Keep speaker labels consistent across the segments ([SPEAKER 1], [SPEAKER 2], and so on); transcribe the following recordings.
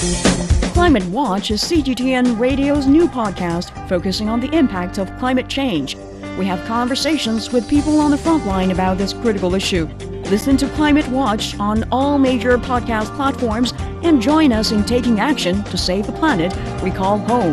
[SPEAKER 1] Climate Watch is CGTN Radio's new podcast focusing on the impact of climate change. We have conversations with people on the front line about this critical issue. Listen to Climate Watch on all major podcast platforms and join us in taking action to save the planet we call home.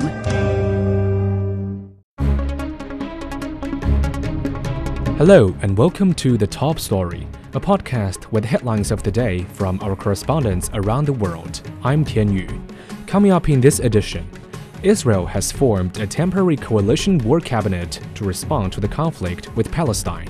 [SPEAKER 2] Hello, and welcome to The Top Story, a podcast with headlines of the day from our correspondents around the world. I'm Tian Yu. Coming up in this edition, Israel has formed a temporary coalition war cabinet to respond to the conflict with Palestine.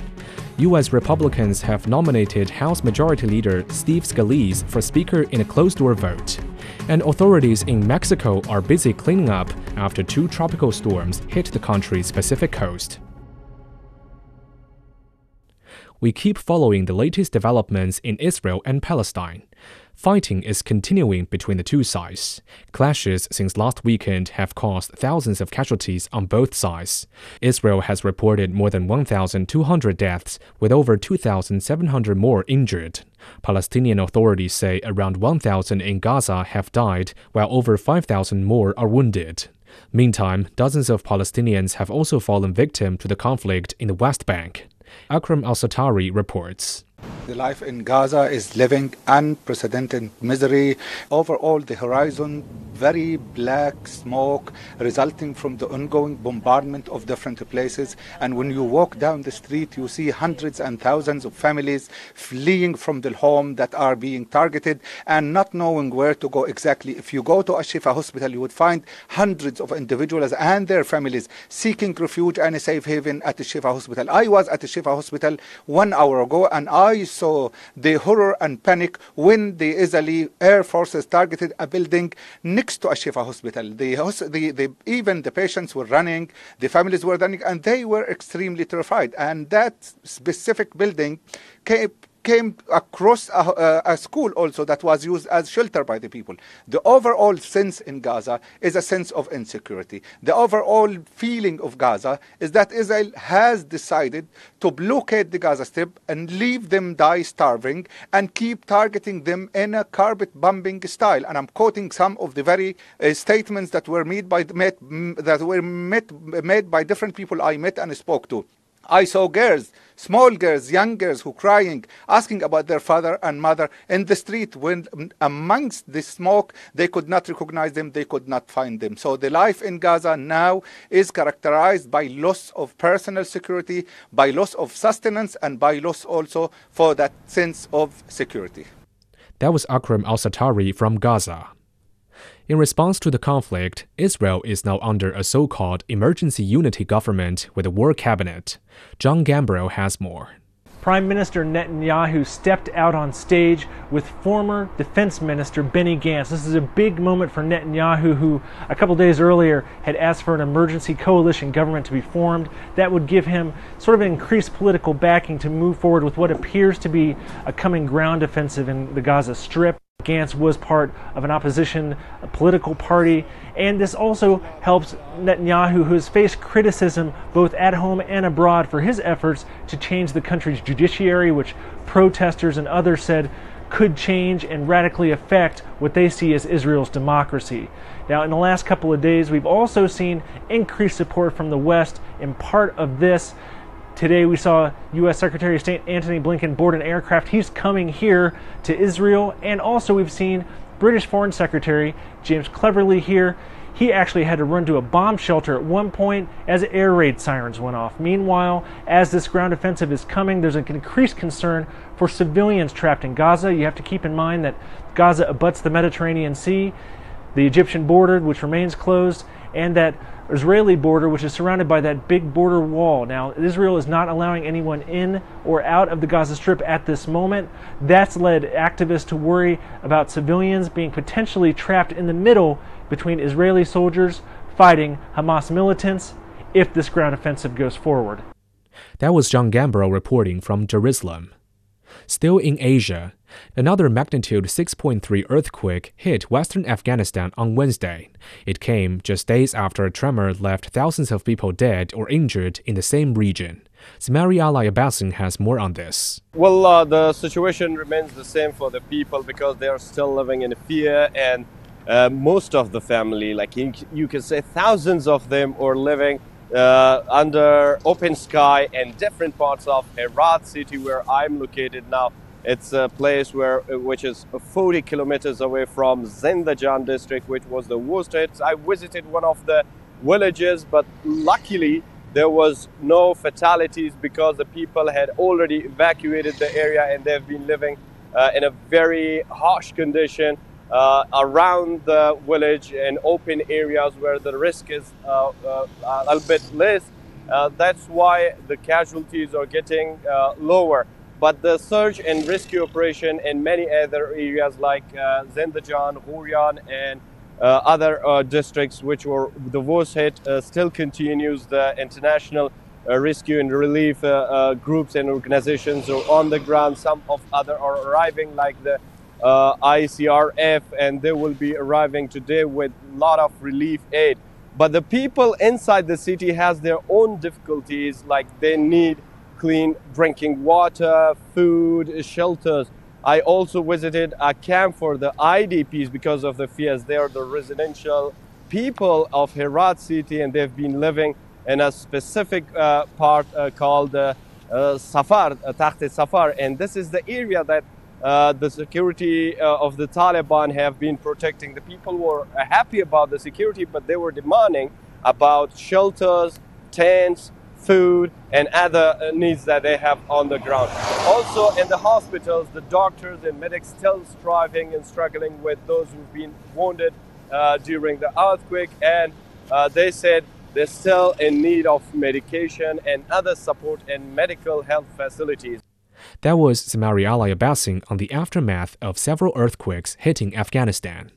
[SPEAKER 2] U.S. Republicans have nominated House Majority Leader Steve Scalise for Speaker in a closed door vote. And authorities in Mexico are busy cleaning up after two tropical storms hit the country's Pacific coast. We keep following the latest developments in Israel and Palestine. Fighting is continuing between the two sides. Clashes since last weekend have caused thousands of casualties on both sides. Israel has reported more than 1,200 deaths, with over 2,700 more injured. Palestinian authorities say around 1,000 in Gaza have died, while over 5,000 more are wounded. Meantime, dozens of Palestinians have also fallen victim to the conflict in the West Bank. Akram Al Satari reports.
[SPEAKER 3] The life in Gaza is living unprecedented misery. Overall, the horizon, very black smoke resulting from the ongoing bombardment of different places. And when you walk down the street, you see hundreds and thousands of families fleeing from the home that are being targeted and not knowing where to go exactly. If you go to Ashifa Hospital, you would find hundreds of individuals and their families seeking refuge and a safe haven at the Shifa Hospital. I was at the Shifa Hospital one hour ago and I saw the horror and panic when the Israeli Air Forces targeted a building next to Ashifa Hospital. The, the, the, even the patients were running, the families were running, and they were extremely terrified. And that specific building came, came across a, a, school also that was used as shelter by the people. The overall sense in Gaza is a sense of insecurity. The overall feeling of Gaza is that Israel has decided to blockade the Gaza Strip and leave them die starving and keep targeting them in a carpet bombing style. And I'm quoting some of the very uh, statements that were made by that were met, made by different people I met and spoke to. I saw girls, small girls, young girls who crying, asking about their father and mother in the street when amongst the smoke they could not recognize them, they could not find them. So the life in Gaza now is characterized by loss of personal security, by loss of sustenance, and by loss also for that sense of security.
[SPEAKER 2] That was Akram Al Satari from Gaza. In response to the conflict, Israel is now under a so called emergency unity government with a war cabinet. John Gambro has more.
[SPEAKER 4] Prime Minister Netanyahu stepped out on stage with former Defense Minister Benny Gantz. This is a big moment for Netanyahu, who a couple days earlier had asked for an emergency coalition government to be formed. That would give him sort of increased political backing to move forward with what appears to be a coming ground offensive in the Gaza Strip. Gantz was part of an opposition political party, and this also helps Netanyahu, who has faced criticism both at home and abroad for his efforts to change the country's judiciary, which protesters and others said could change and radically affect what they see as Israel's democracy. Now, in the last couple of days, we've also seen increased support from the West, in part of this Today we saw U.S. Secretary of State Antony Blinken board an aircraft. He's coming here to Israel. And also we've seen British Foreign Secretary James Cleverly here. He actually had to run to a bomb shelter at one point as air raid sirens went off. Meanwhile, as this ground offensive is coming, there's an increased concern for civilians trapped in Gaza. You have to keep in mind that Gaza abuts the Mediterranean Sea, the Egyptian border, which remains closed, and that Israeli border, which is surrounded by that big border wall. Now, Israel is not allowing anyone in or out of the Gaza Strip at this moment. That's led activists to worry about civilians being potentially trapped in the middle between Israeli soldiers fighting Hamas militants if this ground offensive goes forward.
[SPEAKER 2] That was John Gambro reporting from Jerusalem. Still in Asia, another magnitude 6.3 earthquake hit western Afghanistan on Wednesday. It came just days after a tremor left thousands of people dead or injured in the same region. Samari Ali Abbasin has more on this.
[SPEAKER 5] Well, uh, the situation remains the same for the people because they are still living in fear and uh, most of the family, like you, you can say thousands of them, are living uh, under open sky in different parts of Herat city, where I'm located now. It's a place where, uh, which is 40 kilometers away from Zindajan district, which was the worst hit. I visited one of the villages, but luckily there was no fatalities because the people had already evacuated the area and they've been living uh, in a very harsh condition uh, around the village in open areas where the risk is uh, uh a little bit less. Uh, that's why the casualties are getting lower. But the search and rescue operation in many other areas like uh, Zindajan, Ghorian, and uh, other uh, districts which were the worst hit uh, still continues. The international rescue and relief groups and organizations are on the ground. Some of other are arriving, like the uh, ICRF, and they will be arriving today with a lot of relief aid. But the people inside the city has their own difficulties, like they need clean drinking water, food, shelters. I also visited a camp for the IDPs because of the fears. They are the residential people of Herat city, and they've been living in a specific uh, part uh, called uh, uh Safar, uh, Safar, and this is the area that uh, the security of the Taliban have been protecting. The people were happy about the security, but they were demanding about shelters, tents, food, and other uh, needs that they have on the ground. Also, in the hospitals, the doctors and medics still striving and struggling with those who've been wounded uh, during the earthquake, and uh, they said they're still in need of medication and other support and medical health facilities.
[SPEAKER 2] That was Samari Abbassi on the aftermath of several earthquakes hitting Afghanistan.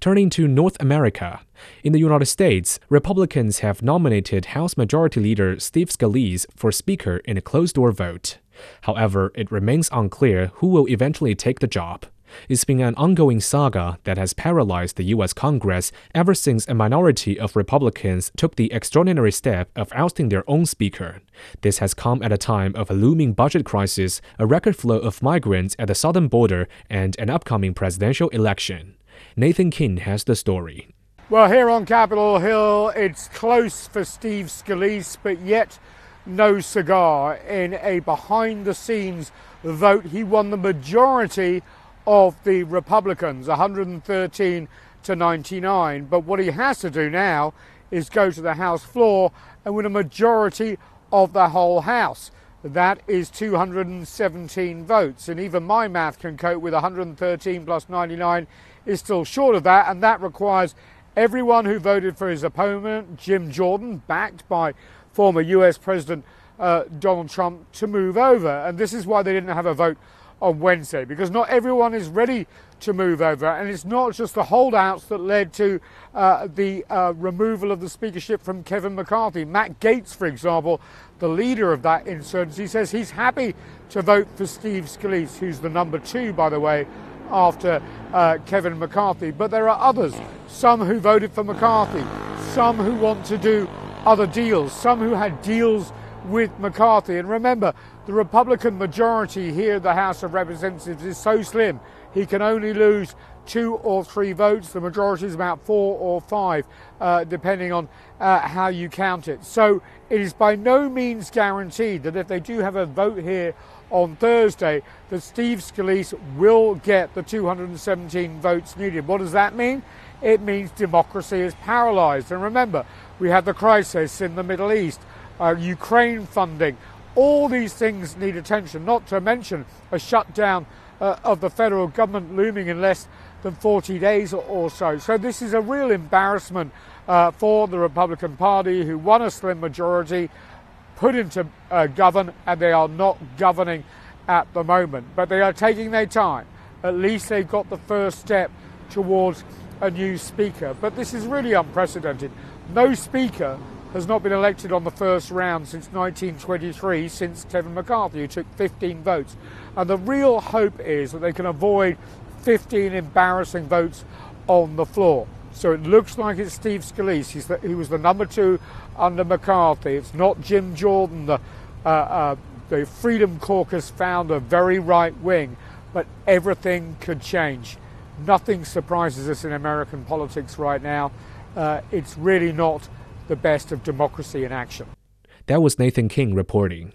[SPEAKER 2] Turning to North America, in the United States, Republicans have nominated House Majority Leader Steve Scalise for Speaker in a closed door vote. However, it remains unclear who will eventually take the job. It's been an ongoing saga that has paralyzed the U.S. Congress ever since a minority of Republicans took the extraordinary step of ousting their own speaker. This has come at a time of a looming budget crisis, a record flow of migrants at the southern border, and an upcoming presidential election. Nathan King has the story.
[SPEAKER 6] Well, here on Capitol Hill, it's close for Steve Scalise, but yet no cigar. In a behind the scenes vote, he won the majority of the Republicans, 113 to 99. But what he has to do now is go to the House floor and win a majority of the whole House. That is 217 votes. And even my math can cope with 113 plus 99 is still short of that. And that requires everyone who voted for his opponent, Jim Jordan, backed by former US President uh, Donald Trump, to move over. And this is why they didn't have a vote on Wednesday because not everyone is ready to move over. And it's not just the holdouts that led to uh, the uh, removal of the speakership from Kevin McCarthy. Matt Gaetz, for example, the leader of that insurgency, says he's happy to vote for Steve Scalise, who's the number two, by the way, after uh, Kevin McCarthy. But there are others, some who voted for McCarthy, some who want to do other deals, some who had deals with McCarthy. And remember, the Republican majority here in the House of Representatives is so slim, he can only lose two or three votes. The majority is about four or five, uh, depending on uh, how you count it. So it is by no means guaranteed that if they do have a vote here on Thursday, that Steve Scalise will get the 217 votes needed. What does that mean? It means democracy is paralyzed. And remember, we had the crisis in the Middle East uh, Ukraine funding. All these things need attention, not to mention a shutdown uh, of the federal government looming in less than 40 days or so. So, this is a real embarrassment uh, for the Republican Party, who won a slim majority, put into uh, govern, and they are not governing at the moment. But they are taking their time. At least they've got the first step towards a new speaker. But this is really unprecedented. No speaker has not been elected on the first round since 1923, since Kevin McCarthy, who took 15 votes. And the real hope is that they can avoid 15 embarrassing votes on the floor. So it looks like it's Steve Scalise. The, he was the number two under McCarthy. It's not Jim Jordan, the, uh, uh, the Freedom Caucus founder, very right wing. But everything could change. Nothing surprises us in American politics right now. Uh, it's really not the best of democracy in action.
[SPEAKER 2] That was Nathan King reporting.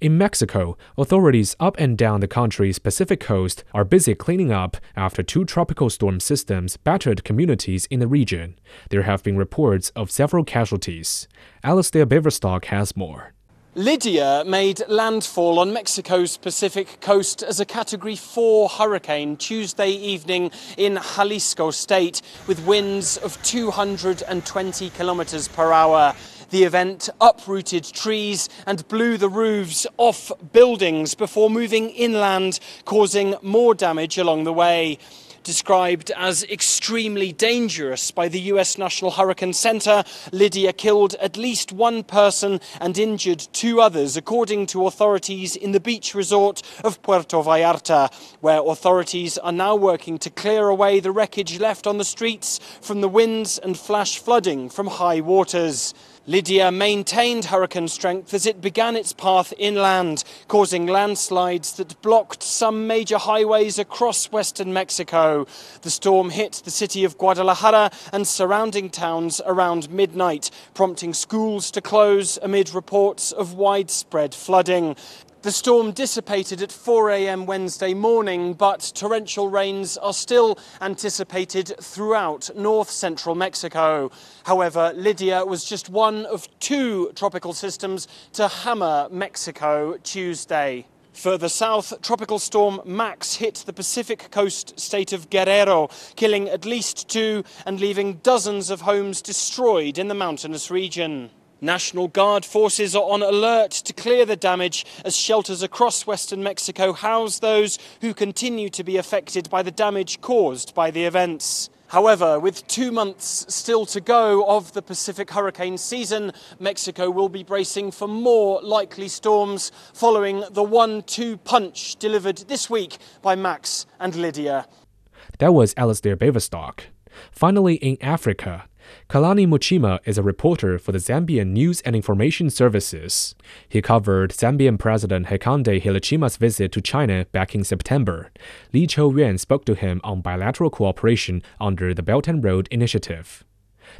[SPEAKER 2] In Mexico, authorities up and down the country's Pacific coast are busy cleaning up after two tropical storm systems battered communities in the region. There have been reports of several casualties. Alasdair Baverstock has more.
[SPEAKER 7] Lidia made landfall on Mexico's Pacific coast as a Category 4 hurricane Tuesday evening in Jalisco state with winds of 220 kilometers per hour. The event uprooted trees and blew the roofs off buildings before moving inland, causing more damage along the way described as extremely dangerous by the US National Hurricane Center. Lidia killed at least one person and injured two others, according to authorities in the beach resort of Puerto Vallarta, where authorities are now working to clear away the wreckage left on the streets from the winds and flash flooding from high waters. Lidia maintained hurricane strength as it began its path inland, causing landslides that blocked some major highways across western Mexico. The storm hit the city of Guadalajara and surrounding towns around midnight, prompting schools to close amid reports of widespread flooding. The storm dissipated at 4 a.m. Wednesday morning, but torrential rains are still anticipated throughout north central Mexico. However, Lidia was just one of two tropical systems to hammer Mexico Tuesday. Further south, tropical storm Max hit the Pacific coast state of Guerrero, killing at least two and leaving dozens of homes destroyed in the mountainous region. National Guard forces are on alert to clear the damage as shelters across western Mexico house those who continue to be affected by the damage caused by the events. However, with two months still to go of the Pacific hurricane season, Mexico will be bracing for more likely storms following the 1 2 punch delivered this week by Max and Lidia.
[SPEAKER 2] That was Alasdair Baverstock. Finally, in Africa, Kalani Muchima is a reporter for the Zambian News and Information Services. He covered Zambian President Hakainde Hichilema's visit to China back in September. Li Chou-yuan spoke to him on bilateral cooperation under the Belt and Road Initiative.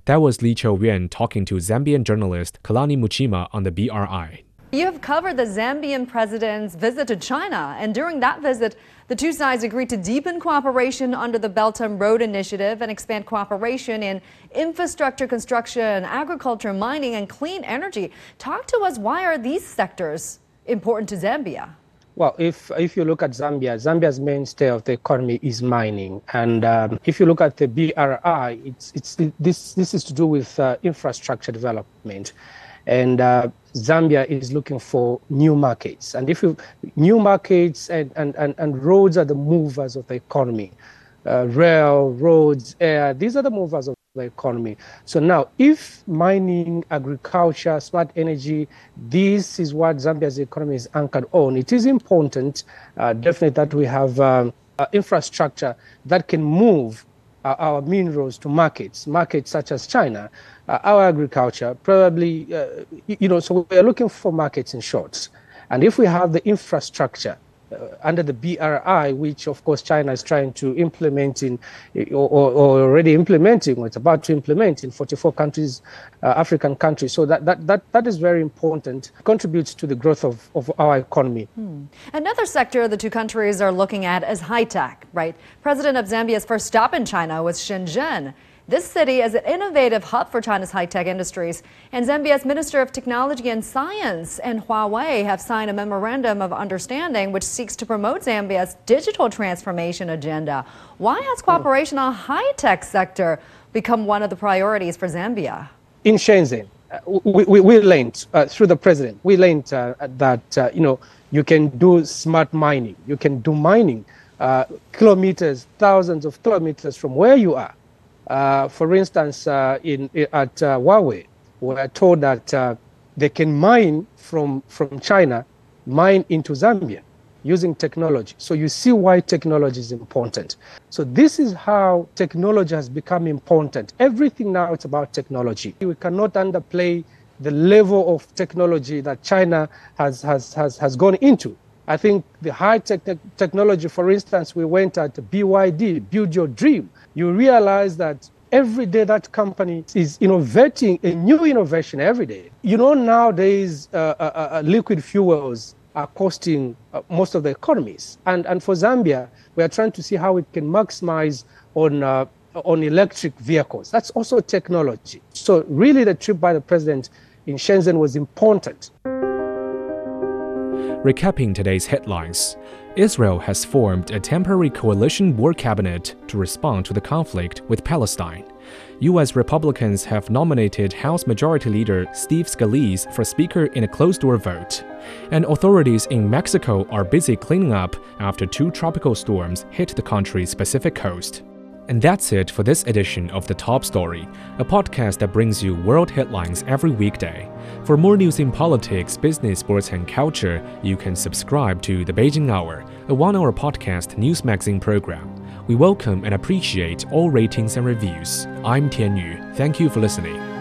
[SPEAKER 2] That was Li Chou-yuan talking to Zambian journalist Kalani Muchima on the BRI.
[SPEAKER 8] You have covered the Zambian president's visit to China, and during that visit, the two sides agreed to deepen cooperation under the Belt and Road Initiative and expand cooperation in infrastructure construction, agriculture, mining, and clean energy. Talk to us, why are these sectors important to Zambia?
[SPEAKER 9] Well, if if you look at Zambia, Zambia's mainstay of the economy is mining, and um, if you look at the BRI, it's it's this this is to do with uh, infrastructure development and uh, Zambia is looking for new markets. And if you, new markets and, and, and, and roads are the movers of the economy, uh, rail, roads, air, these are the movers of the economy. So now, if mining, agriculture, smart energy, this is what Zambia's economy is anchored on, it is important, uh, definitely, that we have um, uh, infrastructure that can move uh, our minerals to markets, markets such as China, uh, our agriculture, probably, uh, you know, so we're looking for markets in shorts. And if we have the infrastructure under the BRI, which of course China is trying to implement in, or, or already implementing, or it's about to implement in 44 countries, uh, African countries. So that, that, that, that is very important, contributes to the growth of, of our economy.
[SPEAKER 8] Hmm. Another sector the two countries are looking at is high tech, right? President of Zambia's first stop in China was Shenzhen. This city is an innovative hub for China's high-tech industries, and Zambia's Minister of Technology and Science and Huawei have signed a memorandum of understanding which seeks to promote Zambia's digital transformation agenda. Why has cooperation on high-tech sector become one of the priorities for Zambia?
[SPEAKER 9] In Shenzhen, uh, we, we, we, learned uh, through the president, we learned uh, that, uh, you know, you can do smart mining. You can do mining uh, kilometers, thousands of kilometers from where you are for instance, uh, in, at uh, Huawei, we're told that uh, they can mine from, from China, mine into Zambia using technology. So you see why technology is important. So this is how technology has become important. Everything now it's about technology. We cannot underplay the level of technology that China has, has, has, has gone into. I think the high tech technology, for instance, we went at BYD, Build Your Dream. You realize that every day that company is innovating a new innovation every day. You know, nowadays, uh, uh, uh, liquid fuels are costing uh, most of the economies. And, and for Zambia, we are trying to see how we can maximize on, uh, on electric vehicles. That's also technology. So, really, the trip by the president in Shenzhen was important.
[SPEAKER 2] Recapping today's headlines Israel has formed a temporary coalition war cabinet to respond to the conflict with Palestine. U.S. Republicans have nominated House Majority Leader Steve Scalise for Speaker in a closed door vote. And authorities in Mexico are busy cleaning up after two tropical storms hit the country's Pacific coast. And that's it for this edition of The Top Story, a podcast that brings you world headlines every weekday. For more news in politics, business, sports, and culture, you can subscribe to The Beijing Hour, a one hour podcast news magazine program. We welcome and appreciate all ratings and reviews. I'm Tian Yu. Thank you for listening.